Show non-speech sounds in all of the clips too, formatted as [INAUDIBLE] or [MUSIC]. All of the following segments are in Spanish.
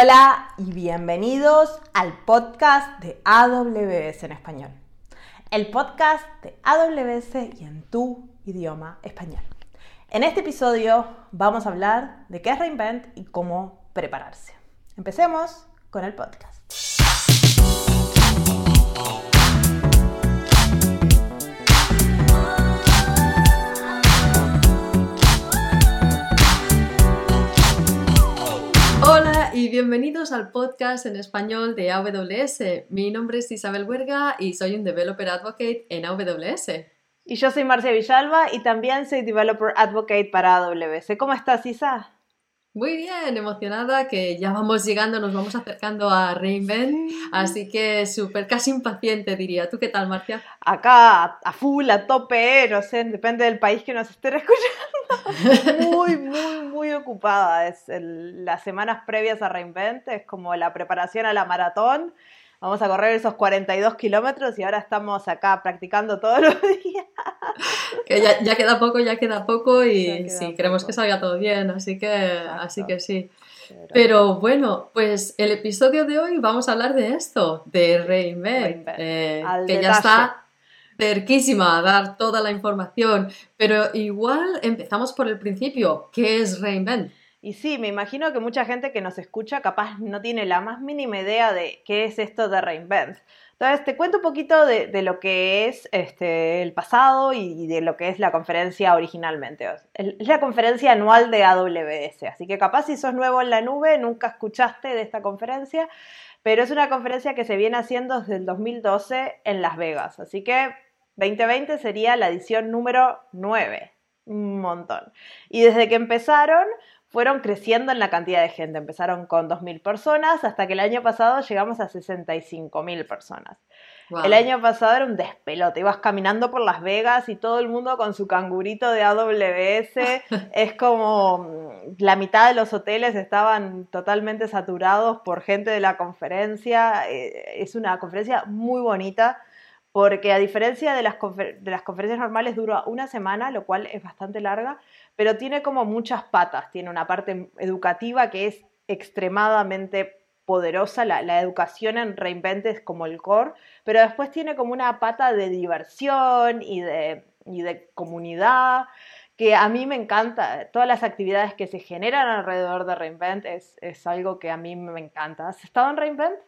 Hola y bienvenidos al podcast de AWS en español. El podcast de AWS y en tu idioma español. En este episodio vamos a hablar de qué es Reinvent y cómo prepararse. Empecemos con el podcast. Bienvenidos al podcast en español de AWS. Mi nombre es Isabel Huerga y soy un Developer Advocate en AWS. Y yo soy Marcia Villalba y también soy Developer Advocate para AWS. ¿Cómo estás, Isa? Muy bien, emocionada que ya vamos llegando, nos vamos acercando a Reinvent, así que súper, casi impaciente diría. ¿Tú qué tal, Marcia? Acá a full, a tope, no sé, depende del país que nos estén [LAUGHS] escuchando. Muy, muy, muy ocupada. Es las semanas previas a Reinvent, es como la preparación a la maratón. Vamos a correr esos 42 kilómetros y ahora estamos acá practicando todos los [LAUGHS] días. Que ya, queda poco, ya queda poco y sí, queremos que salga todo bien, así que, así que sí. Pero... bueno, pues el episodio de hoy vamos a hablar de esto, de Reinvent, eh, que ya está cerquísima a dar toda la información, pero igual empezamos por el principio, ¿qué es Reinvent? Y sí, me imagino que mucha gente que nos escucha capaz no tiene la más mínima idea de qué es esto de Reinvent. Entonces, te cuento un poquito de, lo que es este, el pasado y de lo que es la conferencia originalmente. Es la conferencia anual de AWS, así que capaz si sos nuevo en la nube, nunca escuchaste de esta conferencia, pero es una conferencia que se viene haciendo desde el 2012 en Las Vegas, así que 2020 sería la edición número 9, un montón. Y desde que empezaron, fueron creciendo en la cantidad de gente. Empezaron con 2.000 personas hasta que el año pasado llegamos a 65.000 personas. El año pasado era un despelote. Ibas caminando por Las Vegas y todo el mundo con su cangurito de AWS. [LAUGHS] es como la mitad de los hoteles estaban totalmente saturados por gente de la conferencia. Eh, es una conferencia muy bonita porque a diferencia de las, de las conferencias normales dura una semana, lo cual es bastante larga, pero tiene como muchas patas. Tiene una parte educativa que es extremadamente poderosa, la, educación en Reinvent es como el core, pero después tiene como una pata de diversión y de, de comunidad, que a mí me encanta. Todas las actividades que se generan alrededor de Reinvent es, es algo que a mí me encanta. ¿Has estado en Reinvent?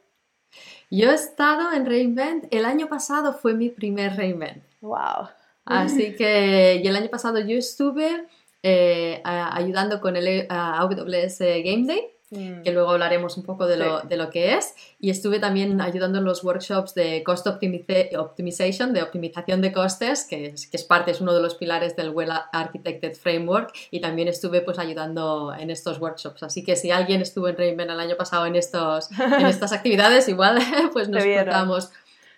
Yo he estado en Reinvent, el año pasado fue mi primer Reinvent. ¡Wow! Así que, y el año pasado yo estuve eh, ayudando con el AWS Game Day, mm. que luego hablaremos un poco de lo, de lo, que es. Y estuve también ayudando en los workshops de Cost Optimization, de optimización de costes, que es, que es parte, es uno de los pilares del Well Architected Framework. Y también estuve pues ayudando en estos workshops. Así que si alguien estuvo en Rainman el año pasado en, estos, en [LAUGHS] estas actividades, igual [LAUGHS] pues nos contamos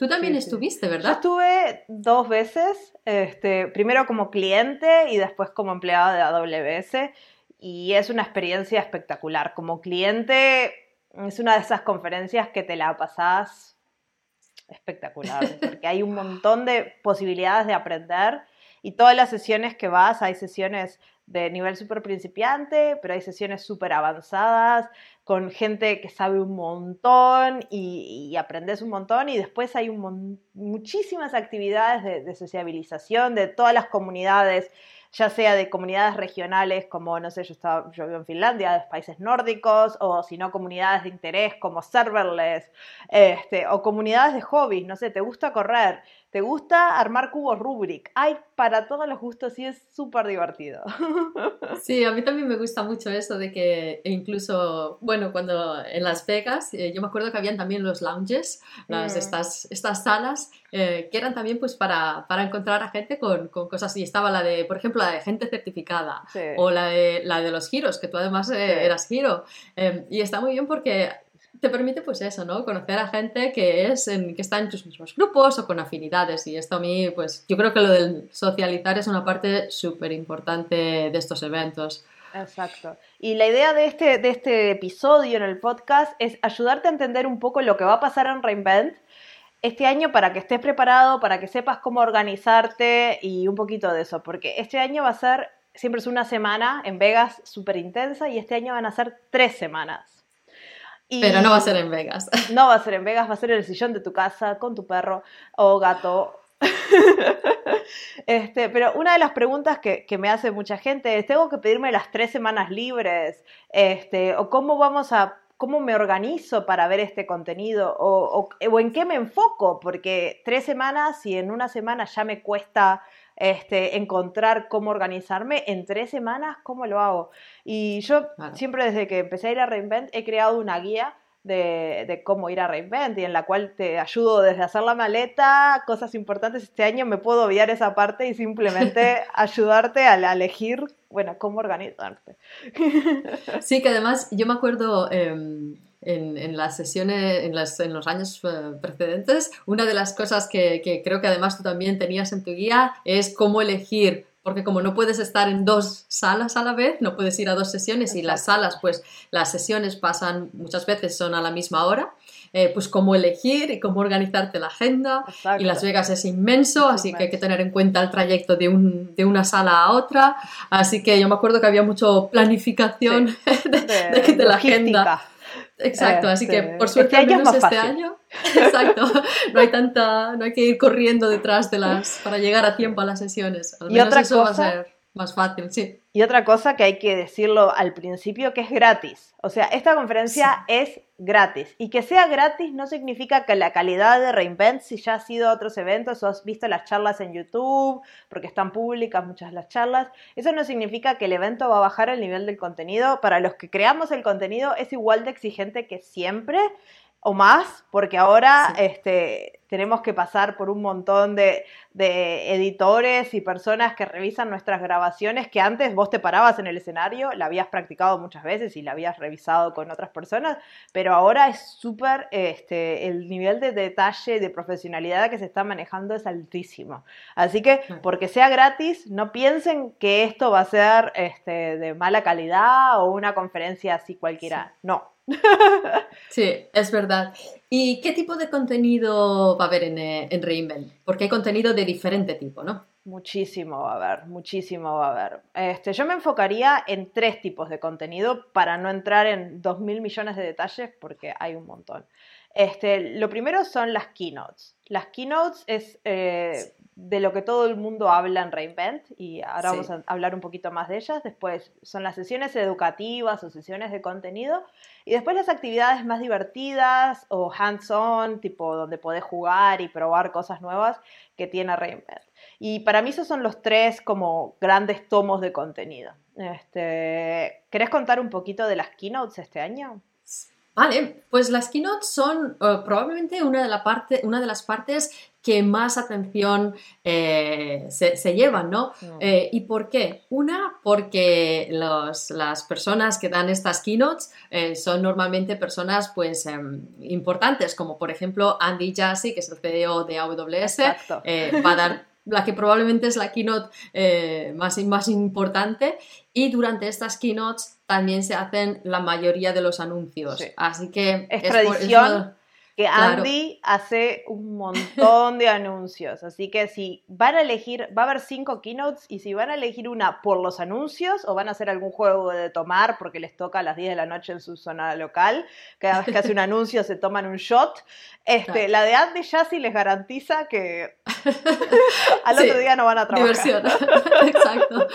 Tú también estuviste, ¿verdad? Yo estuve dos veces, este, primero como cliente y después como empleado de AWS y es una experiencia espectacular. Como cliente es una de esas conferencias que te la pasás espectacular, [LAUGHS] porque hay un montón de posibilidades de aprender y todas las sesiones que vas, hay sesiones de nivel súper principiante, pero hay sesiones súper avanzadas con gente que sabe un montón y, aprendes un montón y después hay muchísimas actividades de, de sociabilización de todas las comunidades ya sea de comunidades regionales como, no sé, yo, estaba, yo vivo en Finlandia, de países nórdicos, o si no, comunidades de interés como serverless, este, o comunidades de hobbies, no sé, te gusta correr, te gusta armar cubos Rubrik, hay para todos los gustos y es súper divertido. [LAUGHS] Sí, a mí también me gusta mucho eso de que incluso, bueno, cuando en Las Vegas, eh, yo me acuerdo que habían también los lounges, las, mm. estas, estas salas, eh, que eran también pues para, para encontrar a gente con, con, cosas y estaba la de, por ejemplo, la de gente certificada o la de, la de los giros, que tú además eh, eras giro. Em, y está muy bien porque te permite pues eso, ¿no? Conocer a gente que es en, que está en tus mismos grupos o con afinidades y esto a mí pues yo creo que lo del socializar es una parte súper importante de estos eventos. Exacto. Y la idea de este, de este episodio en el podcast es ayudarte a entender un poco lo que va a pasar en Reinvent este año para que estés preparado, para que sepas cómo organizarte y un poquito de eso, porque este año va a ser, siempre es una semana en Vegas súper intensa y este año van a ser tres semanas. Pero no va a ser en Vegas. [LAUGHS] No va a ser en Vegas, va a ser en el sillón de tu casa, con tu perro o gato. [LAUGHS] este, pero una de las preguntas que, me hace mucha gente es, ¿tengo que pedirme las tres semanas libres? Este, ¿O cómo vamos a cómo me organizo para ver este contenido o, o, en qué me enfoco, porque tres semanas y en una semana ya me cuesta este, encontrar cómo organizarme, en tres semanas, ¿cómo lo hago? Y yo siempre desde que empecé a ir a Reinvent he creado una guía de, cómo ir a Reinvent y en la cual te ayudo desde hacer la maleta, cosas importantes. Este año me puedo obviar esa parte y simplemente [LAUGHS] ayudarte a, elegir, bueno, cómo organizarte. Sí, que además yo me acuerdo... Em, en, las sesiones, en, en, los años eh, precedentes, una de las cosas que, que, creo que además tú también tenías en tu guía es cómo elegir porque como no puedes estar en dos salas a la vez, no puedes ir a dos sesiones y las salas, pues las sesiones pasan muchas veces son a la misma hora, eh, pues cómo elegir y cómo organizarte la agenda. Y Las Vegas es inmenso, así que hay que tener en cuenta el trayecto de, un, de, una sala a otra. Así que yo me acuerdo que había mucho planificación [LAUGHS] de, de la agenda. Exacto, así que por este suerte al menos este año, [LAUGHS] exacto, no hay tanta, no hay que ir corriendo detrás de las para llegar a tiempo a las sesiones. Al menos y otra eso va a ser más fácil, sí. Y otra cosa que hay que decirlo al principio, que es gratis. O sea, esta conferencia es gratis. Y que sea gratis no significa que la calidad de Reinvent, si ya has ido a otros eventos o has visto las charlas en YouTube, porque están públicas muchas de las charlas, eso no significa que el evento va a bajar el nivel del contenido. Para los que creamos el contenido es igual de exigente que siempre o más, porque ahora este, tenemos que pasar por un montón de, editores y personas que revisan nuestras grabaciones que antes vos te parabas en el escenario, la habías practicado muchas veces y la habías revisado con otras personas, pero ahora es súper, este, el nivel de detalle, de profesionalidad que se está manejando es altísimo. Así que, porque sea gratis, no piensen que esto va a ser este, de mala calidad o una conferencia así cualquiera. No, [LAUGHS] Sí, es verdad. ¿Y qué tipo de contenido va a haber en, eh, en Reinvent? Porque hay contenido de diferente tipo, ¿no? Muchísimo va a haber, muchísimo va a haber. Este, yo me enfocaría en tres tipos de contenido para no entrar en dos mil millones de detalles porque hay un montón. Este, lo primero son las keynotes. Las keynotes es eh, de lo que todo el mundo habla en Reinvent y ahora vamos a hablar un poquito más de ellas. Después son las sesiones educativas o sesiones de contenido y después las actividades más divertidas o hands-on, tipo donde podés jugar y probar cosas nuevas que tiene Reinvent. Y para mí esos son los tres como grandes tomos de contenido. Este, ¿Querés contar un poquito de las keynotes este año? Vale, pues las keynotes son eh, probablemente una de, la parte, una de las partes que más atención eh, se, llevan, ¿no? Eh, ¿Y por qué? Una, porque las personas que dan estas keynotes son normalmente personas pues em, importantes, como por ejemplo Andy Jassy, que es el CEO de AWS, va a dar la que probablemente es la keynote eh, más, más importante y durante estas keynotes también se hacen la mayoría de los anuncios. Así que es, tradición que Andy hace un montón de [LAUGHS] anuncios. Así que si van a elegir, va a haber cinco keynotes y si van a elegir una por los anuncios o van a hacer algún juego de tomar porque les toca a las 10 de la noche en su zona local, cada vez que hace un [LAUGHS] anuncio se toman un shot, este, la de Andy Jassy les garantiza que [LAUGHS] al otro día no van a trabajar. Diversión, exacto.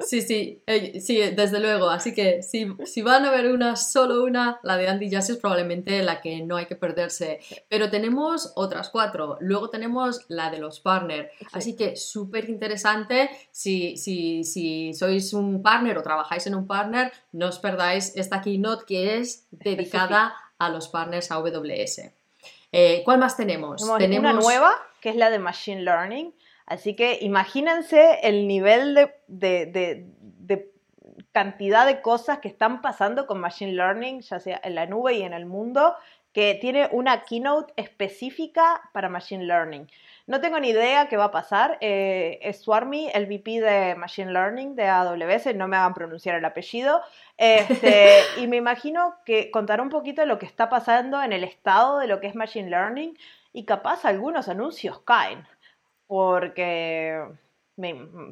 Sí, sí, eh, sí, desde luego. Así que si, si van a ver una, solo una, la de Andy Jassy es probablemente la que no hay que perderse pero tenemos otras cuatro. Luego tenemos la de los partners. Así que súper interesante. Si, si, si sois un partner o trabajáis en un partner, no os perdáis esta keynote que es dedicada a los partners AWS. Eh, ¿Cuál más tenemos? tenemos? una nueva, que es la de Machine Learning. Así que imagínense el nivel de, de, de, cantidad de cosas que están pasando con Machine Learning, ya sea en la nube y en el mundo, que tiene una keynote específica para Machine Learning. No tengo ni idea qué va a pasar. Eh, es Swarmy, el VP de Machine Learning de AWS, no me hagan pronunciar el apellido. Este, [LAUGHS] y me imagino que contará un poquito de lo que está pasando en el estado de lo que es Machine Learning y capaz algunos anuncios caen. Porque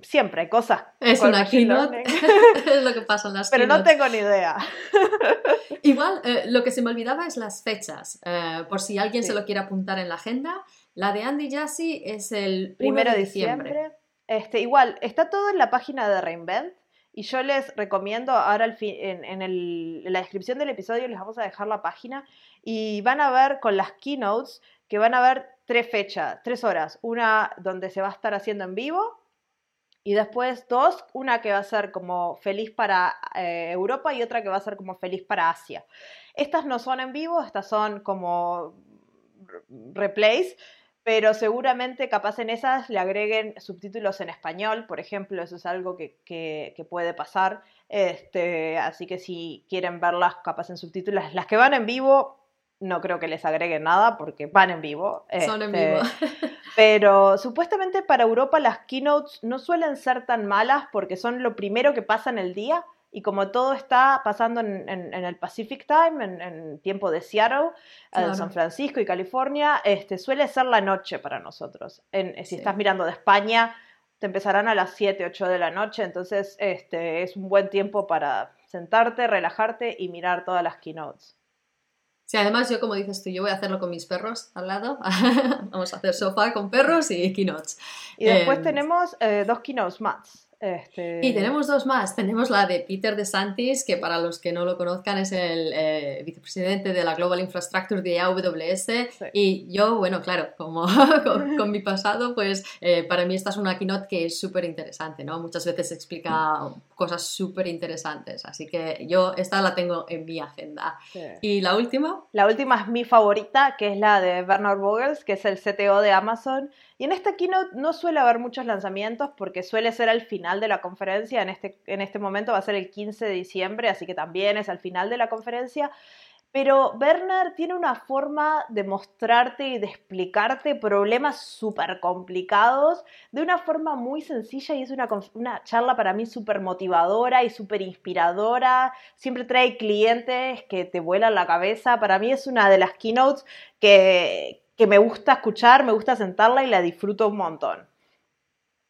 siempre hay cosas. Es una keynote, [LAUGHS] es lo que pasa en las Pero no tengo ni idea. [LAUGHS] Igual, eh, lo que se me olvidaba es las fechas, eh, por si alguien se lo quiere apuntar en la agenda. La de Andy Jassy es el primero de diciembre. Este, igual, está todo en la página de Reinvent. Y yo les recomiendo, ahora en, en, la descripción del episodio les vamos a dejar la página y van a ver con las keynotes que van a ver tres fechas, tres horas. Una donde se va a estar haciendo en vivo, y después dos, una que va a ser como feliz para eh, Europa y otra que va a ser como feliz para Asia. Estas no son en vivo, estas son como replays, pero seguramente capaz en esas le agreguen subtítulos en español, por ejemplo, eso es algo que, puede pasar. Este, así que si quieren verlas capaz en subtítulos, las que van en vivo, no creo que les agreguen nada porque van en vivo. Son en vivo. Este, [LAUGHS] pero supuestamente para Europa las keynotes no suelen ser tan malas porque son lo primero que pasa en el día y como todo está pasando en, el Pacific Time, en, tiempo de Seattle, de San Francisco y California, este, suele ser la noche para nosotros. si estás mirando de España, te empezarán a las 7, 8 de la noche, entonces este, es un buen tiempo para sentarte, relajarte y mirar todas las keynotes. Sí, además yo como dices tú, yo voy a hacerlo con mis perros al lado. [LAUGHS] Vamos a hacer sofá con perros y keynotes. Y después em, tenemos eh, dos keynotes más. Este... Y tenemos dos más. Tenemos la de Peter DeSantis, que para los que no lo conozcan es el eh, vicepresidente de la Global Infrastructure de AWS. Y yo, bueno, claro, como [LAUGHS] con, mi pasado, pues eh, para mí esta es una keynote que es súper interesante, ¿no? Muchas veces explica cosas súper interesantes. Así que yo esta la tengo en mi agenda. ¿Y la última? La última es mi favorita, que es la de Bernard Vogels, que es el CTO de Amazon y en esta keynote no suele haber muchos lanzamientos porque suele ser al final de la conferencia. En este, en este momento va a ser el 15 de diciembre, así que también es al final de la conferencia. Pero Bernard tiene una forma de mostrarte y de explicarte problemas súper complicados de una forma muy sencilla y es una, una charla para mí súper motivadora y súper inspiradora. Siempre trae clientes que te vuelan la cabeza. Para mí es una de las keynotes que, que me gusta escuchar, me gusta sentarla y la disfruto un montón.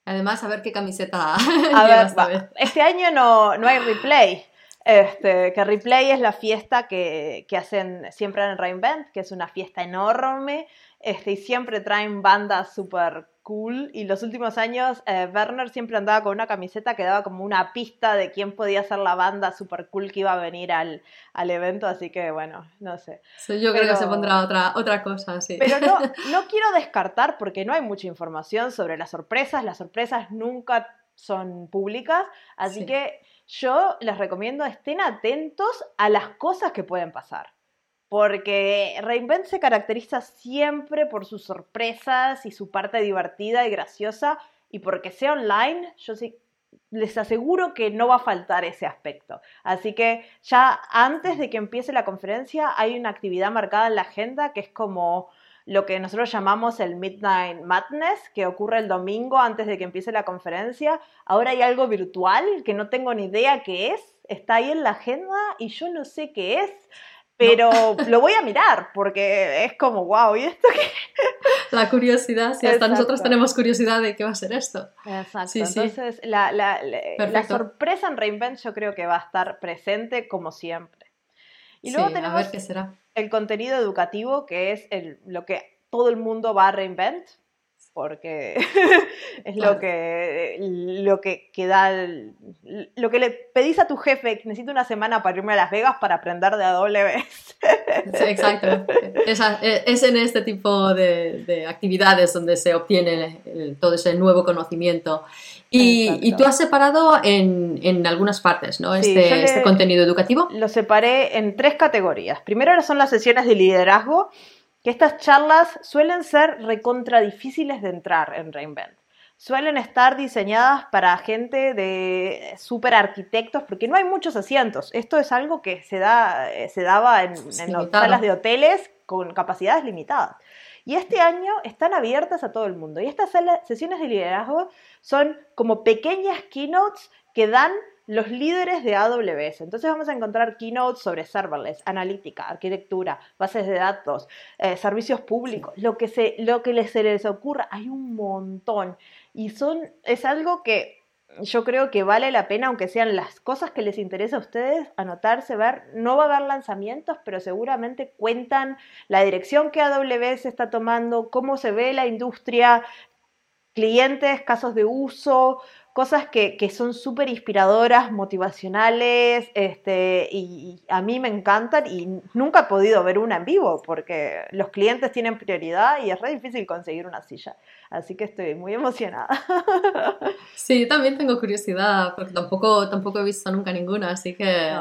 Además, a ver qué camiseta. A [LAUGHS] ver, este año no, no hay replay. Este, que Replay es la fiesta que, que, hacen siempre en Reinvent, que es una fiesta enorme, este, y siempre traen bandas súper cool. Y los últimos años, eh, Werner siempre andaba con una camiseta que daba como una pista de quién podía ser la banda super cool que iba a venir al, al evento. Así que bueno, no sé. yo creo que se pondrá otra, otra cosa, sí. Pero no, [LAUGHS] no quiero descartar porque no hay mucha información sobre las sorpresas. Las sorpresas nunca son públicas. Así que yo les recomiendo estén atentos a las cosas que pueden pasar porque Reinvent se caracteriza siempre por sus sorpresas y su parte divertida y graciosa, y porque sea online, yo sí les aseguro que no va a faltar ese aspecto. Así que ya antes de que empiece la conferencia hay una actividad marcada en la agenda que es como lo que nosotros llamamos el Midnight Madness, que ocurre el domingo antes de que empiece la conferencia. Ahora hay algo virtual que no tengo ni idea qué es, está ahí en la agenda y yo no sé qué es pero lo voy a mirar porque es como, wow, ¿y esto qué? La curiosidad, si hasta nosotros tenemos curiosidad de qué va a ser esto. Exacto, entonces La, la, la, sorpresa en Reinvent yo creo que va a estar presente como siempre. Y luego tenemos qué será. el contenido educativo, que es el, lo que todo el mundo va a Reinvent porque [LAUGHS] es lo que lo que, da lo que le pedís a tu jefe necesito una semana para irme a Las Vegas para aprender de AWS exacto. Es, en este tipo de, actividades donde se obtiene todo ese nuevo conocimiento. Y, tú has separado en, algunas partes ¿no? este, este contenido educativo. lo separé en tres categorías. Primero son las sesiones de liderazgo que estas charlas suelen ser recontra difíciles de entrar en Reinvent. Suelen estar diseñadas para gente de super arquitectos porque no hay muchos asientos. Esto es algo que se, da, eh, se daba en, en las salas de hoteles con capacidades limitadas. Y este año están abiertas a todo el mundo. Y estas sesiones de liderazgo son como pequeñas keynotes que dan los líderes de AWS. Entonces vamos a encontrar keynotes sobre serverless, analítica, arquitectura, bases de datos, eh, servicios públicos, lo que, se, lo que les, se les ocurra. Hay un montón. y son, es algo que yo creo que vale la pena, aunque sean las cosas que les interesa a ustedes, anotarse, ver. No va a haber lanzamientos, pero seguramente cuentan la dirección que AWS está tomando, cómo se ve la industria, clientes, casos de uso, cosas que, son súper inspiradoras, motivacionales, este, y, a mí me encantan y nunca he podido ver una en vivo porque los clientes tienen prioridad y es re difícil conseguir una silla. Así que estoy muy emocionada. [LAUGHS] Sí, también tengo curiosidad porque tampoco, tampoco he visto nunca ninguna, así que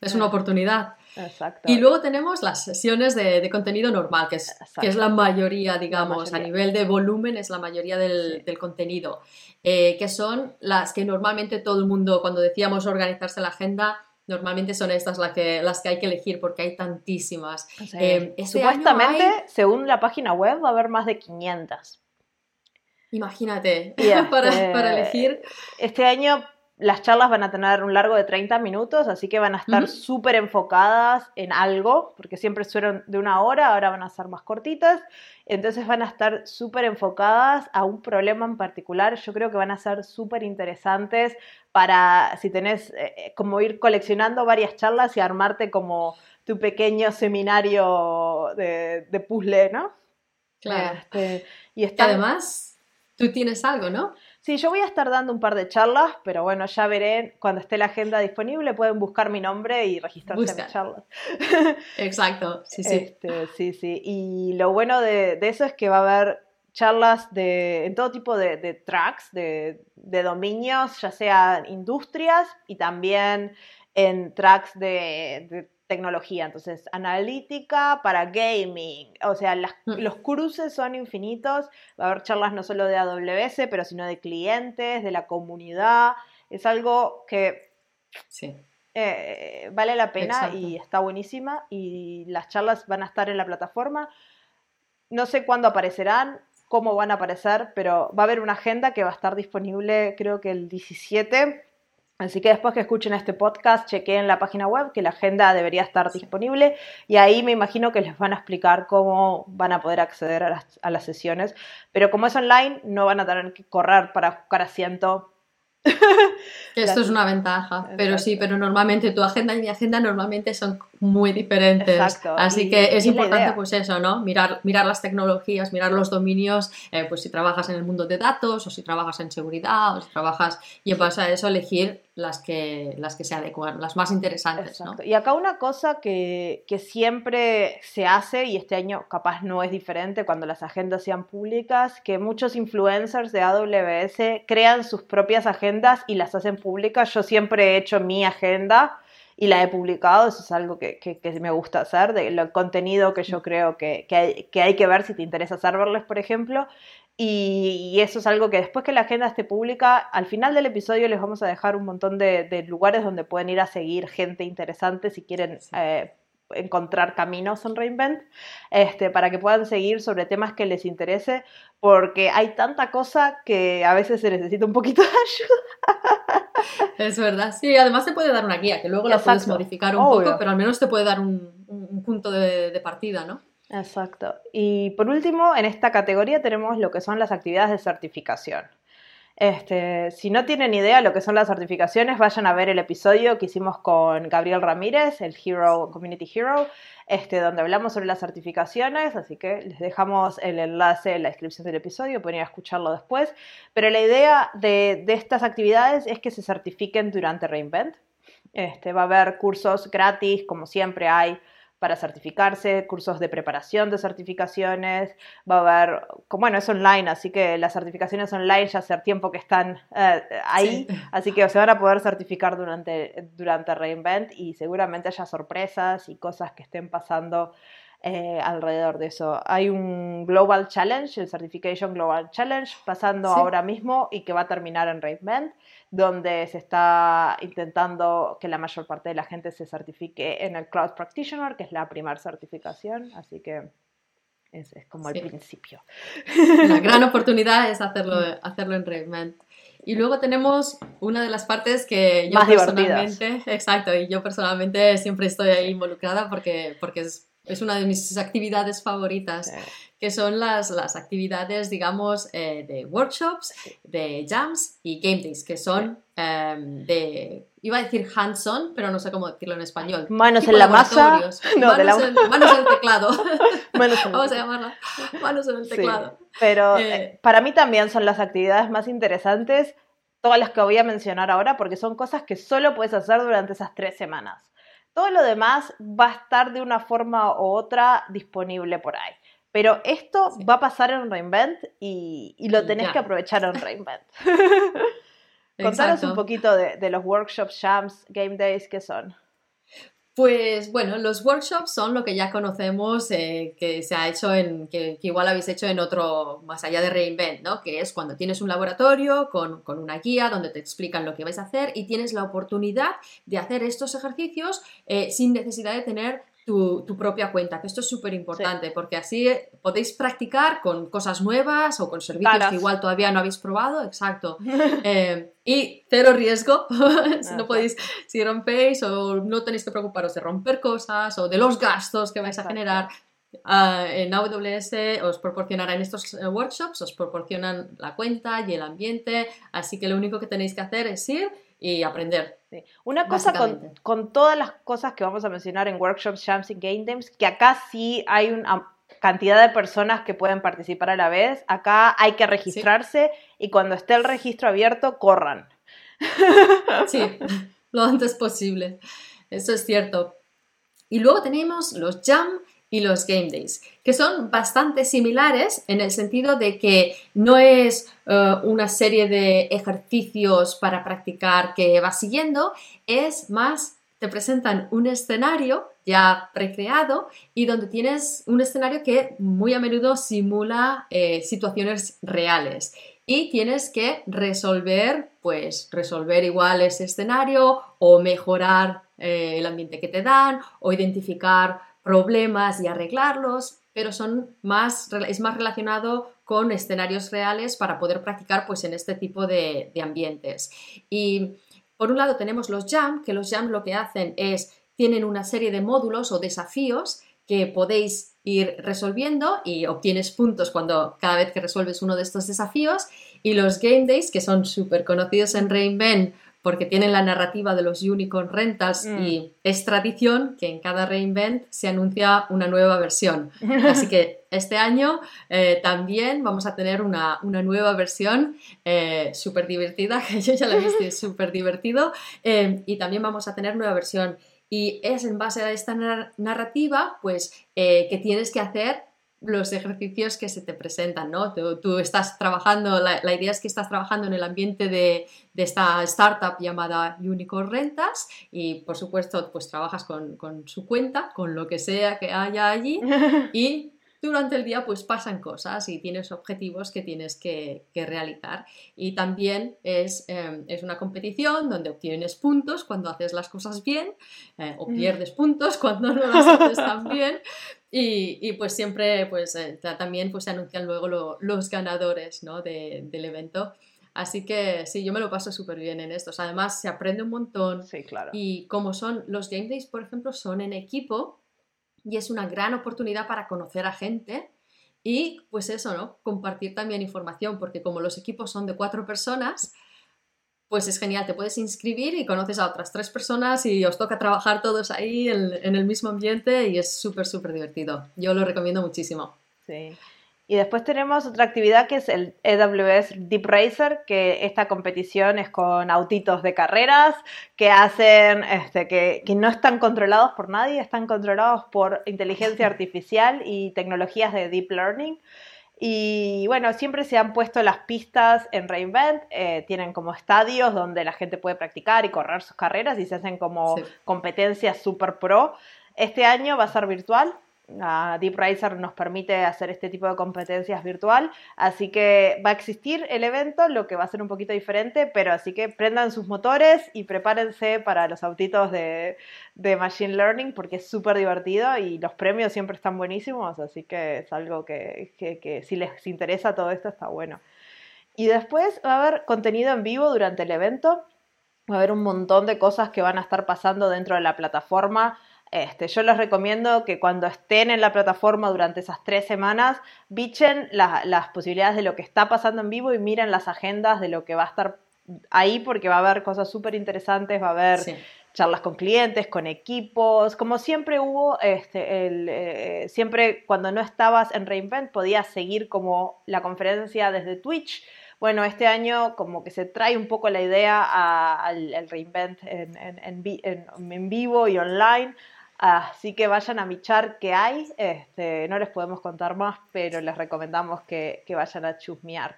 es una oportunidad. Exacto. Y luego tenemos las sesiones de, contenido normal, que es, que es, la mayoría, digamos, a nivel de volumen es la mayoría del, del contenido, eh, que son las que normalmente todo el mundo, cuando decíamos organizarse la agenda, normalmente son estas las que, las que hay que elegir porque hay tantísimas. Eh, este supuestamente, según la página web, va a haber más de 500. Imagínate, [LAUGHS] para, para elegir. Este año las charlas van a tener un largo de 30 minutos, así que van a estar súper enfocadas en algo, porque siempre fueron de una hora, ahora van a ser más cortitas, entonces van a estar súper enfocadas a un problema en particular. Yo creo que van a ser súper interesantes para si tenés eh, como ir coleccionando varias charlas y armarte como tu pequeño seminario de, de puzzle, ¿no? Claro. Este, y además, tú tienes algo, ¿no? Sí, yo voy a estar dando un par de charlas, pero bueno, ya veré cuando esté la agenda disponible, pueden buscar mi nombre y registrarse en las charlas. Exacto, sí, sí. Este, sí, sí. Y lo bueno de, eso es que va a haber charlas de, en todo tipo de, tracks, de, de, dominios, ya sea industrias y también en tracks de, tecnología, entonces analítica para gaming, o sea, mm. los cruces son infinitos, va a haber charlas no solo de AWS, pero sino de clientes, de la comunidad, es algo que eh, vale la pena y está buenísima y las charlas van a estar en la plataforma, no sé cuándo aparecerán, cómo van a aparecer, pero va a haber una agenda que va a estar disponible creo que el 17 Así que después que escuchen este podcast, chequeen la página web, que la agenda debería estar disponible y ahí me imagino que les van a explicar cómo van a poder acceder a las, sesiones. Pero como es online, no van a tener que correr para buscar asiento. [LAUGHS] Esto es una ventaja, pero sí, pero normalmente tu agenda y mi agenda normalmente son muy diferentes. Exacto. Así que es importante pues eso, ¿no? Mirar, mirar las tecnologías, mirar los dominios, eh, pues si trabajas en el mundo de datos o si trabajas en seguridad o si trabajas y en base a eso elegir las que, las que se adecuan, las más interesantes. ¿no? Y acá una cosa que, que, siempre se hace, y este año capaz no es diferente cuando las agendas sean públicas, que muchos influencers de AWS crean sus propias agendas y las hacen públicas. Yo siempre he hecho mi agenda y la he publicado, eso es algo que, que, me gusta hacer, del contenido que yo creo que, que, hay, que hay que ver si te interesa serverless, por ejemplo, y, eso es algo que después que la agenda esté pública, al final del episodio les vamos a dejar un montón de, lugares donde pueden ir a seguir gente interesante si quieren eh, encontrar caminos en Reinvent, este, para que puedan seguir sobre temas que les interese, porque hay tanta cosa que a veces se necesita un poquito de [LAUGHS] ayuda. [LAUGHS] Es verdad, sí, además te puede dar una guía, que luego la puedes modificar un poco, pero al menos te puede dar un, punto de, partida, ¿no? Exacto. Y por último, en esta categoría tenemos lo que son las actividades de certificación. Este, si no tienen idea de lo que son las certificaciones, vayan a ver el episodio que hicimos con Gabriel Ramírez, el Hero, Community Hero, este, donde hablamos sobre las certificaciones, así que les dejamos el enlace en la descripción del episodio, pueden ir a escucharlo después. Pero la idea de, de estas actividades es que se certifiquen durante Reinvent. Este, va a haber cursos gratis, como siempre hay para certificarse, cursos de preparación de certificaciones, va a haber, bueno, es online, así que las certificaciones online ya hace tiempo que están eh, ahí, así que se van a poder certificar durante, durante Reinvent y seguramente haya sorpresas y cosas que estén pasando eh, alrededor de eso. Hay un Global Challenge, el Certification Global Challenge, pasando ahora mismo y que va a terminar en Reinvent donde se está intentando que la mayor parte de la gente se certifique en el Cloud Practitioner, que es la primera certificación, así que es, es como el principio. La gran [LAUGHS] oportunidad es hacerlo, hacerlo en Reinvent. Y luego tenemos una de las partes que yo Más personalmente, exacto, y yo personalmente siempre estoy ahí involucrada porque, porque es es una de mis actividades favoritas, que son las, las actividades, digamos, eh, de workshops, de jams y game days, que son em, de, iba a decir hands-on, pero no sé cómo decirlo en español. Manos en la masa. [LAUGHS] No, manos, en, manos, en, el teclado. [LAUGHS] Vamos a llamarla. Manos en el teclado. pero eh, eh, para mí también son las actividades más interesantes, todas las que voy a mencionar ahora, porque son cosas que solo puedes hacer durante esas tres semanas. Todo lo demás va a estar de una forma u otra disponible por ahí. Pero esto va a pasar en Reinvent y, lo tenés que aprovechar en Reinvent. [LAUGHS] Contanos un poquito de, de, los workshops, jams, game days, ¿qué son? Pues bueno, los workshops son lo que ya conocemos eh, que se ha hecho en, que, igual habéis hecho en otro, más allá de Reinvent, ¿no? Que es cuando tienes un laboratorio con, con, una guía donde te explican lo que vais a hacer y tienes la oportunidad de hacer estos ejercicios eh, sin necesidad de tener tu, propia cuenta, que esto es súper importante porque así podéis practicar con cosas nuevas o con servicios que igual todavía no habéis probado, exacto. [LAUGHS] Eh, y cero riesgo, [LAUGHS] si no podéis, si rompéis o no tenéis que preocuparos de romper cosas o de los gastos que vais a generar. Ah, en AWS os proporcionarán estos eh, workshops, os proporcionan la cuenta y el ambiente, así que lo único que tenéis que hacer es ir y aprender. Una cosa con, todas las cosas que vamos a mencionar en workshops, jams y game games, que acá sí hay una cantidad de personas que pueden participar a la vez, acá hay que registrarse y cuando esté el registro abierto, corran. [LAUGHS] Sí, [LAUGHS] lo antes posible. Eso es cierto. Y luego tenemos los jam y los game days, que son bastante similares en el sentido de que no es eh, una serie de ejercicios para practicar que vas siguiendo, es más, te presentan un escenario ya recreado y donde tienes un escenario que muy a menudo simula eh, situaciones reales y tienes que resolver, pues resolver igual ese escenario o mejorar eh, el ambiente que te dan o identificar problemas y arreglarlos, pero son más, es más relacionado con escenarios reales para poder practicar pues, en este tipo de, ambientes. Y por un lado tenemos los jam, que los jam lo que hacen es, tienen una serie de módulos o desafíos que podéis ir resolviendo y obtienes puntos cuando cada vez que resuelves uno de estos desafíos. Y los game days, que son súper conocidos en Reinvent porque tienen la narrativa de los Unicorn Rentals mm. y es tradición que en cada reinvent se anuncia una nueva versión. [LAUGHS] Así que este año eh, también vamos a tener una, nueva versión eh, súper divertida, [LAUGHS] que yo ya la he visto, súper divertido, eh, y también vamos a tener nueva versión. Y es en base a esta narrativa, pues, que tienes que hacer los ejercicios que se te presentan, ¿no? Tú, estás trabajando, la, idea es que estás trabajando en el ambiente de, esta startup llamada Unicorn Rentas y por supuesto pues trabajas con, con, su cuenta, con lo que sea que haya allí [LAUGHS] y durante el día pues pasan cosas y tienes objetivos que tienes que, realizar. Y también es, em, es, una competición donde obtienes puntos cuando haces las cosas bien eh, o pierdes puntos cuando no las haces tan bien. [LAUGHS] Y, y pues siempre pues eh, también pues se anuncian luego los ganadores ¿no? del evento. Así que sí, yo me lo paso súper bien en estos. Además, se aprende un montón. Sí, claro. Y como son los game days, por ejemplo, son en equipo, y es una gran oportunidad para conocer a gente y pues eso, ¿no? Compartir también información, porque como los equipos son de cuatro personas, pues es genial, te puedes inscribir y conoces a otras tres personas y os toca trabajar todos ahí en, en el mismo ambiente y es súper, súper divertido. Yo lo recomiendo muchísimo. Sí. Y después tenemos otra actividad que es el AWS Deep Racer, que esta competición es con autitos de carreras que hacen, este, que, que, no están controlados por nadie, están controlados por inteligencia [LAUGHS] artificial y tecnologías de deep learning. Y bueno, siempre se han puesto las pistas en Reinvent, eh, tienen como estadios donde la gente puede practicar y correr sus carreras y se hacen como competencias super pro. Este año va a ser virtual, Racer nos permite hacer este tipo de competencias virtual, así que va a existir el evento, lo que va a ser un poquito diferente, pero así que prendan sus motores y prepárense para los autitos de, Machine Learning porque es súper divertido y los premios siempre están buenísimos, así que es algo que si les interesa todo esto está bueno. Y después va a haber contenido en vivo durante el evento, va a haber un montón de cosas que van a estar pasando dentro de la plataforma Este, yo les recomiendo que cuando estén en la plataforma durante esas tres semanas, bichen las posibilidades de lo que está pasando en vivo y miren las agendas de lo que va a estar ahí porque va a haber cosas súper interesantes, va a haber charlas con clientes, con equipos, como siempre hubo, este, el, eh, siempre cuando no estabas en Reinvent podías seguir como la conferencia desde Twitch. Bueno, este año como que se trae un poco la idea al, Reinvent en, en, vivo y online, Así que vayan a michar que hay. Este, no les podemos contar más, pero les recomendamos que, que, vayan a chusmear.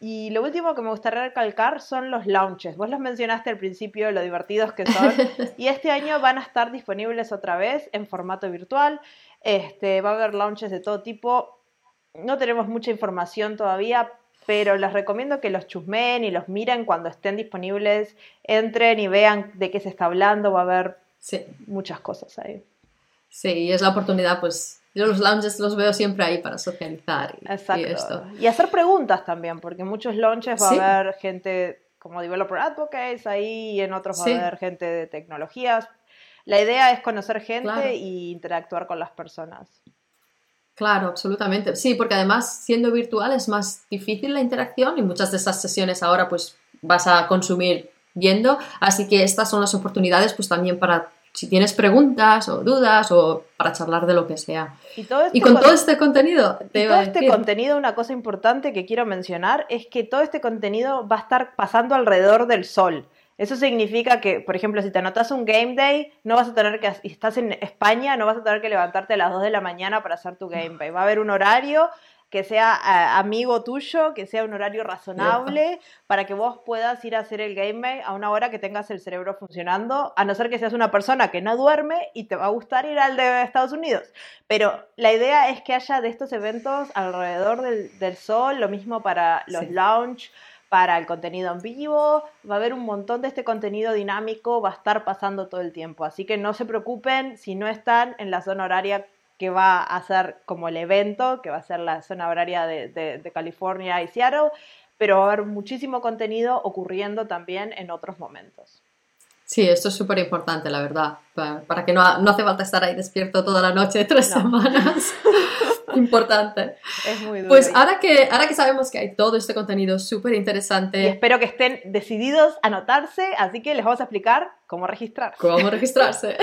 Y lo último que me gustaría recalcar son los launches. Vos los mencionaste al principio, lo divertidos que son. [LAUGHS] y este año van a estar disponibles otra vez en formato virtual. Este, va a haber launches de todo tipo. No tenemos mucha información todavía, pero les recomiendo que los chusmen y los miren cuando estén disponibles. Entren y vean de qué se está hablando. Va a haber Sí. Muchas cosas ahí. Sí, y es la oportunidad, pues yo los lounges los veo siempre ahí para socializar. Y, Exacto. Y, esto. y hacer preguntas también, porque en muchos lounges va a haber gente como developer advocates ahí y en otros va a haber gente de tecnologías. La idea es conocer gente e interactuar con las personas. Claro, absolutamente. Sí, porque además siendo virtual es más difícil la interacción y muchas de esas sesiones ahora pues vas a consumir viendo. Así que estas son las oportunidades pues también para si tienes preguntas o dudas o para charlar de lo que sea. Y, este con todo este contenido... todo este contenido, una cosa importante que quiero mencionar es que todo este contenido va a estar pasando alrededor del sol. Eso significa que, por ejemplo, si te anotas un game day, no vas a tener que, y estás en España, no vas a tener que levantarte a las 2 de la mañana para hacer tu game day. Va a haber un horario que sea amigo tuyo, que sea un horario razonable para que vos puedas ir a hacer el game a una hora que tengas el cerebro funcionando, a no ser que seas una persona que no duerme y te va a gustar ir al de Estados Unidos. Pero la idea es que haya de estos eventos alrededor del, sol, lo mismo para los lounge, para el contenido en vivo, va a haber un montón de este contenido dinámico, va a estar pasando todo el tiempo. Así que no se preocupen si no están en la zona horaria que va a ser como el evento, que va a ser la zona horaria de, California y Seattle, pero va a haber muchísimo contenido ocurriendo también en otros momentos. Sí, esto es súper importante, la verdad, para, que no, no, hace falta estar ahí despierto toda la noche, [LAUGHS] tres semanas. [LAUGHS] importante. Es muy duro. Pues ahora que, ahora que sabemos que hay todo este contenido súper interesante. espero que estén decididos a anotarse, así que les vamos a explicar cómo registrar. Cómo registrarse.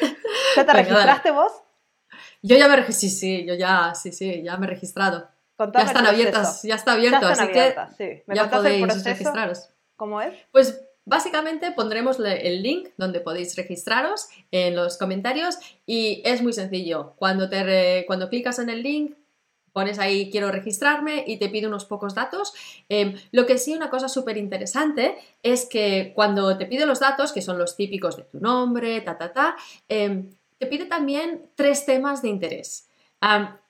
[LAUGHS] ¿Ya te registraste vos? Yo ya me registré, sí, sí, yo ya, sí, sí, ya me he registrado. ya están abiertas, ya está abierto, así que sí. ya podéis registraros. ¿Cómo es? Pues básicamente pondremos el link donde podéis registraros en los comentarios y es muy sencillo. Cuando, te cuando clicas en el link, pones ahí quiero registrarme y te pide unos pocos datos. Em, lo que sí, una cosa súper interesante es que cuando te pide los datos, que son los típicos de tu nombre, ta, ta, ta, eh, te pide también tres temas de interés.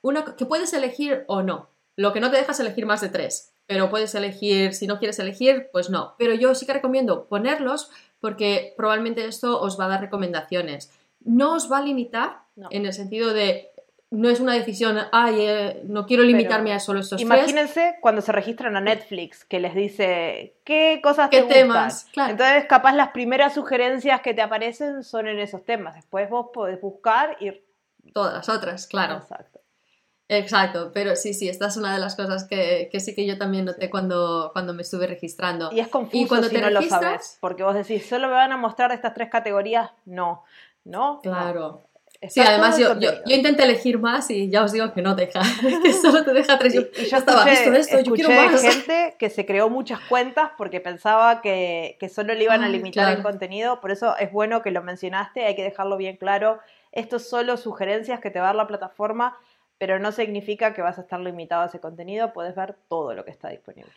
uno que puedes elegir o no. Lo que no te dejas elegir más de tres, pero puedes elegir, si no quieres elegir, pues no. Pero yo sí que recomiendo ponerlos porque probablemente esto os va a dar recomendaciones. No os va a limitar en el sentido de no es una decisión, ay, eh, no quiero limitarme a solo estos Imagínense cuando se registran a Netflix, que les dice qué cosas te ¿Qué temas? Entonces, capaz las primeras sugerencias que te aparecen son en esos temas. Después vos podés buscar y... Todas las otras, claro. Exacto. Exacto, pero sí, sí, esta es una de las cosas que, que sí que yo también noté cuando, cuando me estuve registrando. Y es confuso cuando si te no lo sabes, porque vos decís, solo me van a mostrar estas tres categorías, no, ¿no? Claro sí, además yo, yo, intenté elegir más y ya os digo que no deja, [LAUGHS] que solo te deja tres. Y, y yo estaba, esto, esto, yo quiero más. gente que se creó muchas cuentas porque pensaba que, que solo le iban a limitar el contenido, por eso es bueno que lo mencionaste, hay que dejarlo bien claro. Esto es solo sugerencias que te va a dar la plataforma, pero no significa que vas a estar limitado a ese contenido, puedes ver todo lo que está disponible.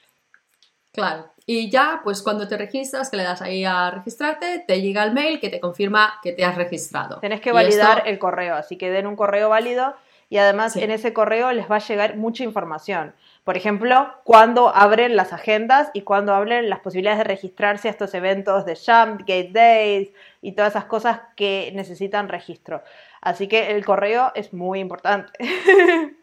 Claro. Y ya, pues cuando te registras, que le das ahí a registrarte, te llega el mail que te confirma que te has registrado. Tenés que validar el correo, así que den un correo válido y además en ese correo les va a llegar mucha información. Por ejemplo, cuando abren las agendas y cuando abren las posibilidades de registrarse a estos eventos de Jump, Gate Days y todas esas cosas que necesitan registro. Así que el correo es muy importante. [LAUGHS]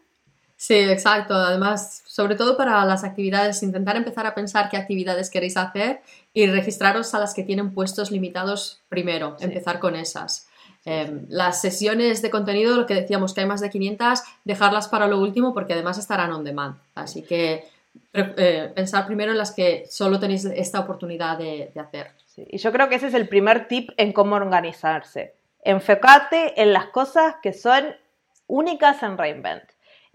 Sí, exacto. Además, sobre todo para las actividades, intentar empezar a pensar qué actividades queréis hacer y registraros a las que tienen puestos limitados primero, empezar con esas. Em, las sesiones de contenido, lo que decíamos que hay más de 500, dejarlas para lo último porque además estarán on demand. Así que eh, pensar primero en las que solo tenéis esta oportunidad de, hacer. y yo creo que ese es el primer tip en cómo organizarse. Enfocate en las cosas que son únicas en Reinvent.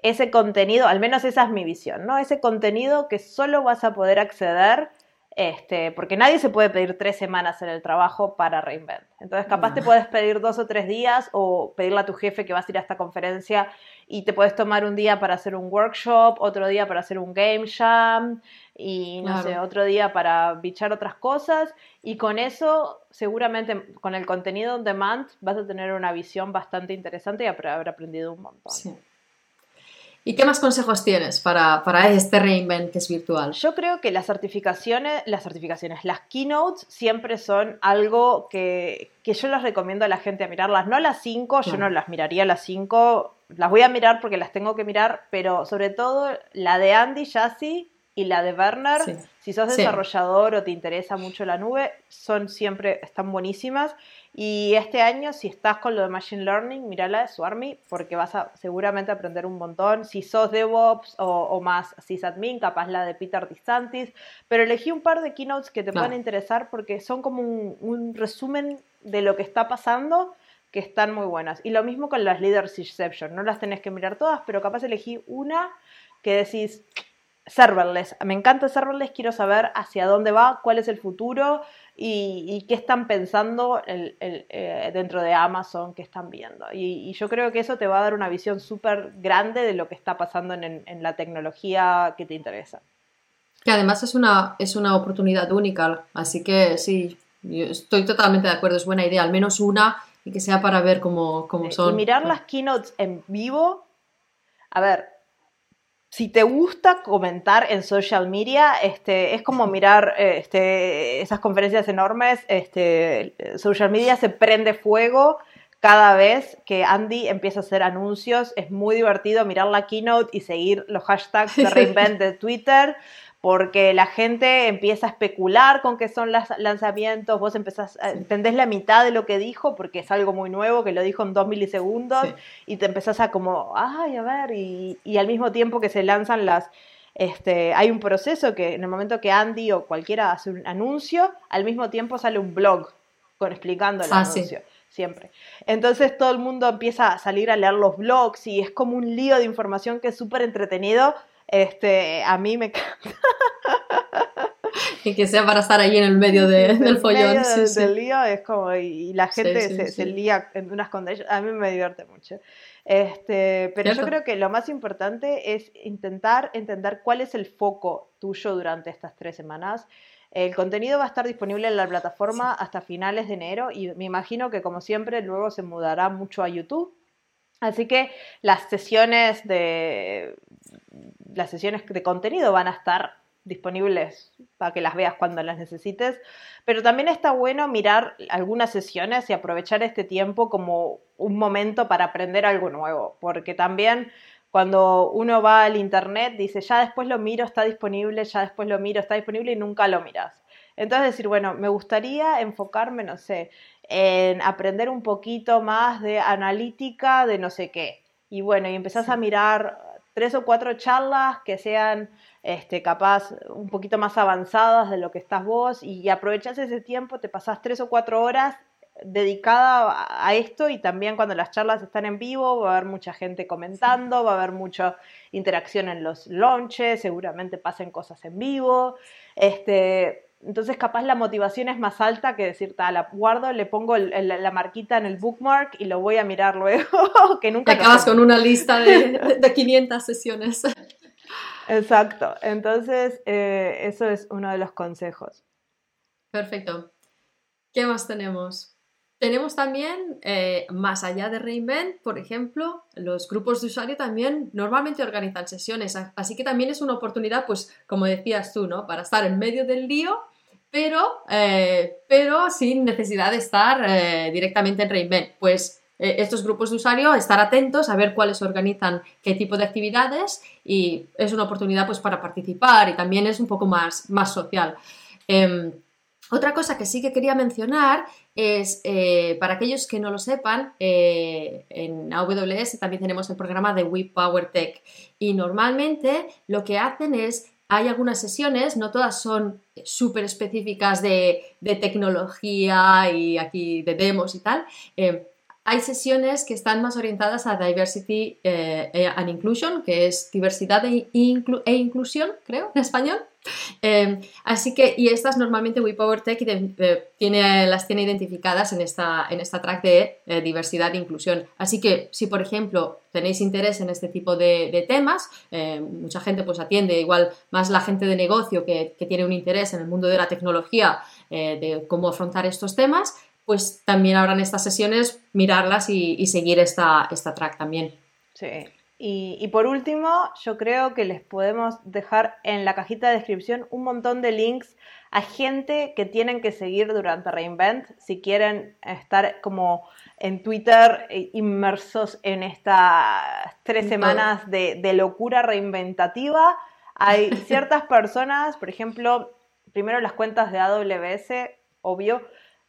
Ese contenido, al menos esa es mi visión, ¿no? Ese contenido que solo vas a poder acceder este, porque nadie se puede pedir tres semanas en el trabajo para reinvent. Entonces, capaz te puedes pedir dos o tres días o pedirle a tu jefe que vas a ir a esta conferencia y te puedes tomar un día para hacer un workshop, otro día para hacer un game jam y no sé, otro día para bichar otras cosas. Y con eso, seguramente con el contenido on demand, vas a tener una visión bastante interesante y haber aprendido un montón. Sí. ¿Y qué más consejos tienes para, para, este reinvent que es virtual? Yo creo que las certificaciones, las certificaciones, las keynotes siempre son algo que, que yo les recomiendo a la gente a mirarlas. No las cinco, yo no las miraría las cinco, las voy a mirar porque las tengo que mirar, pero sobre todo la de Andy Jassy y la de Werner, si sos desarrollador o te interesa mucho la nube, son siempre, están buenísimas. Y este año, si estás con lo de Machine Learning, mira la de Swarmy, porque vas a seguramente aprender un montón. Si sos DevOps o, o más sysadmin, capaz la de Peter DeSantis. Pero elegí un par de keynotes que te pueden interesar porque son como un, un resumen de lo que está pasando que están muy buenas. Y lo mismo con las Leaders Inception, no las tenés que mirar todas, pero capaz elegí una que decís, serverless. Me encanta serverless, quiero saber hacia dónde va, cuál es el futuro y, qué están pensando eh, dentro de Amazon, qué están viendo. Y, yo creo que eso te va a dar una visión súper grande de lo que está pasando en, la tecnología que te interesa. Que además es una, es una oportunidad única, así que sí, estoy totalmente de acuerdo, es buena idea, al menos una y que sea para ver cómo, cómo son. Y mirar las keynotes en vivo, a ver, si te gusta comentar en social media, este, es como mirar este, esas conferencias enormes, este, social media se prende fuego cada vez que Andy empieza a hacer anuncios, es muy divertido mirar la keynote y seguir los hashtags de [LAUGHS] Reinvent de Twitter porque la gente empieza a especular con qué son los lanzamientos, vos empezás, entendés la mitad de lo que dijo, porque es algo muy nuevo, que lo dijo en dos milisegundos, y te empezás a como, ay, a ver, y, al mismo tiempo que se lanzan las, este, hay un proceso que en el momento que Andy o cualquiera hace un anuncio, al mismo tiempo sale un blog con explicando el ah, anuncio. Siempre. Entonces todo el mundo empieza a salir a leer los blogs y es como un lío de información que es súper entretenido, este, a mí me encanta. Y que sea para estar ahí en el medio del follón. del lío es como, y, la gente se, lía en unas condiciones, a mí me divierte mucho. Este, pero yo creo que lo más importante es intentar entender cuál es el foco tuyo durante estas tres semanas. El contenido va a estar disponible en la plataforma hasta finales de enero y me imagino que como siempre luego se mudará mucho a YouTube. Así que las sesiones de las sesiones de contenido van a estar disponibles para que las veas cuando las necesites, pero también está bueno mirar algunas sesiones y aprovechar este tiempo como un momento para aprender algo nuevo, porque también cuando uno va al internet dice, ya después lo miro, está disponible, ya después lo miro, está disponible y nunca lo miras. Entonces decir, bueno, me gustaría enfocarme, no sé, en aprender un poquito más de analítica de no sé qué. Y bueno, y empezás a mirar tres o cuatro charlas que sean este, capaz un poquito más avanzadas de lo que estás vos y aprovechás ese tiempo, te pasás tres o cuatro horas dedicada a esto y también cuando las charlas están en vivo va a haber mucha gente comentando, va a haber mucha interacción en los launches, seguramente pasen cosas en vivo. Este, entonces, capaz la motivación es más alta que decir, la guardo, le pongo la marquita en el bookmark y lo voy a mirar luego, [LAUGHS] que nunca... Te acabas con una lista de, de 500 [LAUGHS] sesiones. Exacto. Entonces, eh, eso es uno de los consejos. Perfecto. ¿Qué más tenemos? Tenemos también, eh, más allá de Reinvent, por ejemplo, los grupos de usuario también normalmente organizan sesiones, así que también es una oportunidad, pues, como decías tú, ¿no? Para estar en medio del lío, pero, eh, pero sin necesidad de estar eh, directamente en Reinvent. Pues estos grupos de usuario, estar atentos a ver cuáles organizan qué tipo de actividades y es una oportunidad pues para participar y también es un poco más, más social. Em, otra cosa que sí que quería mencionar es, eh, para aquellos que no lo sepan, eh, en AWS también tenemos el programa de We Power Tech y normalmente lo que hacen es, hay algunas sesiones, no todas son súper específicas de, tecnología y aquí de demos y tal, eh, hay sesiones que están más orientadas a diversity and inclusion, que es diversidad e, e inclusión, creo, en español. Em, así que, y estas normalmente WePowerTech eh, tiene, las tiene identificadas en esta, en esta track de eh, diversidad e inclusión. Así que, si por ejemplo tenéis interés en este tipo de, temas, eh, mucha gente pues atiende, igual más la gente de negocio que, tiene un interés en el mundo de la tecnología, de cómo afrontar estos temas, pues también habrán estas sesiones, mirarlas y, y seguir esta, esta track también. Sí, y, por último, yo creo que les podemos dejar en la cajita de descripción un montón de links a gente que tienen que seguir durante Reinvent si quieren estar como en Twitter eh, inmersos en estas tres semanas de, de locura reinventativa. Hay [LAUGHS] ciertas personas, por ejemplo, primero las cuentas de AWS, obvio,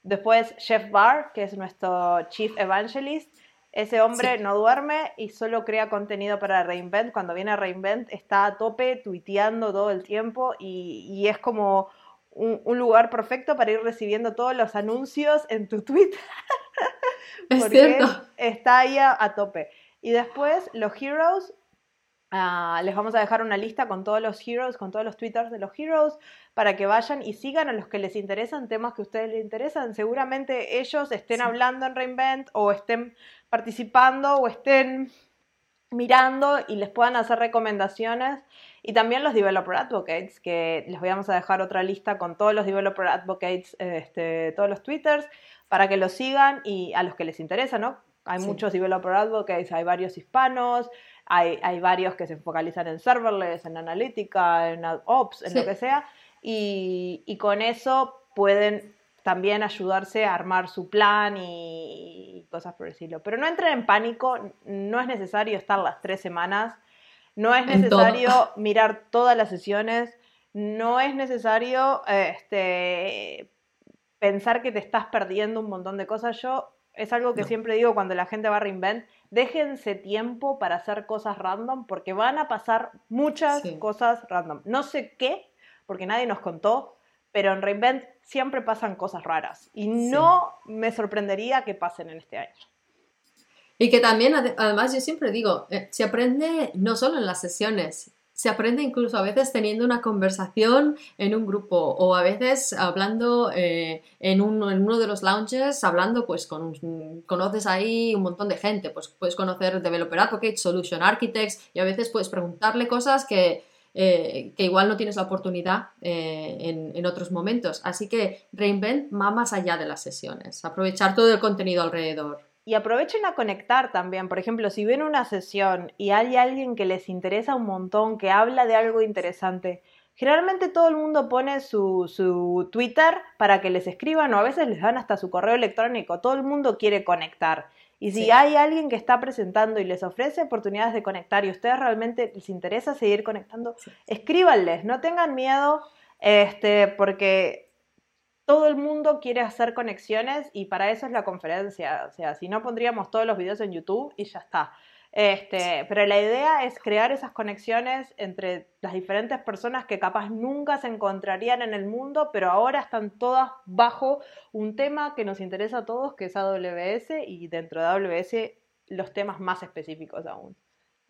después Jeff Barr, que es nuestro Chief Evangelist, ese hombre no duerme y solo crea contenido para Reinvent. Cuando viene a Reinvent está a tope, tuiteando todo el tiempo y, es como un, lugar perfecto para ir recibiendo todos los anuncios en tu tweet. [LAUGHS] Porque está ahí a, tope. Y después los Heroes, ah, les vamos a dejar una lista con todos los Heroes, con todos los twitters de los Heroes, para que vayan y sigan a los que les interesan temas que a ustedes les interesan. Seguramente ellos estén hablando en Reinvent o estén participando o estén mirando y les puedan hacer recomendaciones. Y también los Developer Advocates, que les vamos a dejar otra lista con todos los Developer Advocates, este, todos los Twitters, para que los sigan y a los que les interesa, ¿no? Hay muchos Developer Advocates, hay varios hispanos, hay, hay, varios que se focalizan en serverless, en analítica, en ops, en lo que sea. Y, y con eso pueden también ayudarse a armar su plan y cosas por decirlo. Pero no entren en pánico, no es necesario estar las tres semanas, no es necesario [LAUGHS] mirar todas las sesiones, no es necesario este, pensar que te estás perdiendo un montón de cosas. Yo es algo que siempre digo cuando la gente va a reinvent, déjense tiempo para hacer cosas random porque van a pasar muchas cosas random. No sé qué, porque nadie nos contó, pero en Reinvent siempre pasan cosas raras y no me sorprendería que pasen en este año. Y que también, además, yo siempre digo, eh, se aprende no solo en las sesiones, se aprende incluso a veces teniendo una conversación en un grupo o a veces hablando eh, en, uno, en, uno de los lounges, hablando pues con conoces ahí un montón de gente, pues puedes conocer Developer Advocates, Solution Architects y a veces puedes preguntarle cosas que, eh, que igual no tienes la oportunidad eh, en, otros momentos. Así que Reinvent va más allá de las sesiones, aprovechar todo el contenido alrededor. Y aprovechen a conectar también. Por ejemplo, si ven una sesión y hay alguien que les interesa un montón, que habla de algo interesante, generalmente todo el mundo pone su, su Twitter para que les escriban o a veces les dan hasta su correo electrónico. Todo el mundo quiere conectar. Y si hay alguien que está presentando y les ofrece oportunidades de conectar y a ustedes realmente les interesa seguir conectando, escríbanles, no tengan miedo, este, porque todo el mundo quiere hacer conexiones y para eso es la conferencia. O sea, si no pondríamos todos los videos en YouTube y ya está. Este, pero la idea es crear esas conexiones entre las diferentes personas que capaz nunca se encontrarían en el mundo, pero ahora están todas bajo un tema que nos interesa a todos, que es AWS, y dentro de AWS los temas más específicos aún.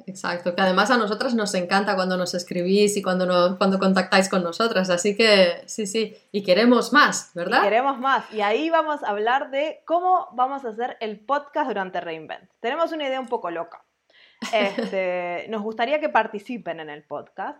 Exacto, que además a nosotras nos encanta cuando nos escribís y cuando, cuando contactáis con nosotras, así que sí, sí, y queremos más, ¿verdad? queremos más, y ahí vamos a hablar de cómo vamos a hacer el podcast durante Reinvent. Tenemos una idea un poco loca. Este, [LAUGHS] nos gustaría que participen en el podcast,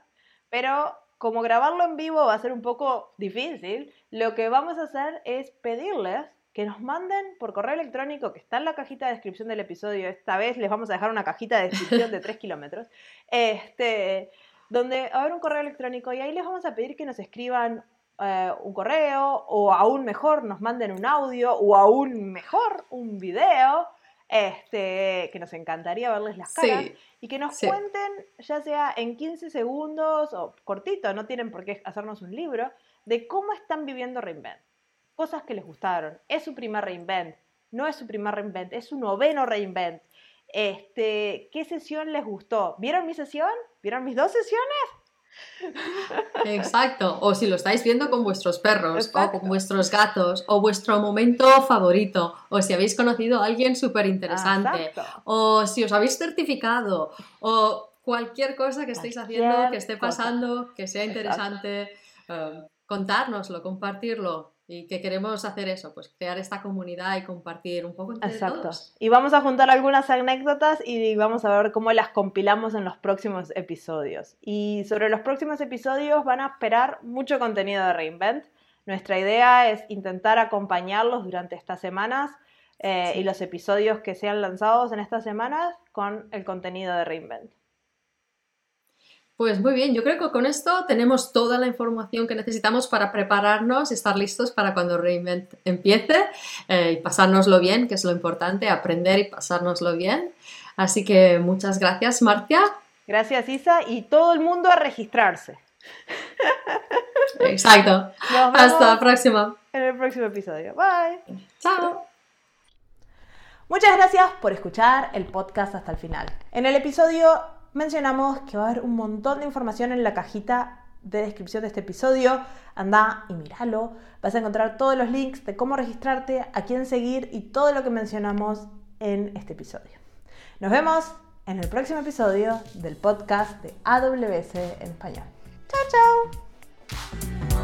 pero como grabarlo en vivo va a ser un poco difícil, lo que vamos a hacer es pedirles que nos manden por correo electrónico, que está en la cajita de descripción del episodio, esta vez les vamos a dejar una cajita de descripción de 3 kilómetros, [LAUGHS] este, donde va a haber un correo electrónico y ahí les vamos a pedir que nos escriban eh, un correo o aún mejor nos manden un audio o aún mejor un video este, que nos encantaría verles las caras y que nos cuenten, ya sea en 15 segundos o cortito, no tienen por qué hacernos un libro, de cómo están viviendo Reinvent. Cosas que les gustaron. Es su primer reinvent, no es su primer reinvent, es su noveno reinvent. Este, ¿Qué sesión les gustó? ¿Vieron mi sesión? ¿Vieron mis dos sesiones? [LAUGHS] Exacto, o si lo estáis viendo con vuestros perros o con vuestros gatos o vuestro momento favorito o si habéis conocido a alguien súper interesante o si os habéis certificado o cualquier cosa que estéis haciendo, que esté pasando, que sea interesante, eh, contárnoslo, compartirlo y que queremos hacer eso, pues crear esta comunidad y compartir un poco entre Exacto. Y vamos a juntar algunas anécdotas y vamos a ver cómo las compilamos en los próximos episodios. Y sobre los próximos episodios van a esperar mucho contenido de Reinvent. Nuestra idea es intentar acompañarlos durante estas semanas eh, y los episodios que sean lanzados en estas semanas con el contenido de Reinvent. Pues muy bien, yo creo que con esto tenemos toda la información que necesitamos para prepararnos y estar listos para cuando Reinvent empiece eh, y pasárnoslo bien, que es lo importante, aprender y pasárnoslo bien. Así que muchas gracias, Marcia. Gracias, Isa, y todo el mundo a registrarse. Exacto. Hasta la próxima. En el próximo episodio. Bye. Chao. Muchas gracias por escuchar el podcast hasta el final. En el episodio mencionamos que va a haber un montón de información en la cajita de descripción de este episodio. Anda y míralo. Vas a encontrar todos los links de cómo registrarte, a quién seguir y todo lo que mencionamos en este episodio. Nos vemos en el próximo episodio del podcast de AWS en español. Chao, chao.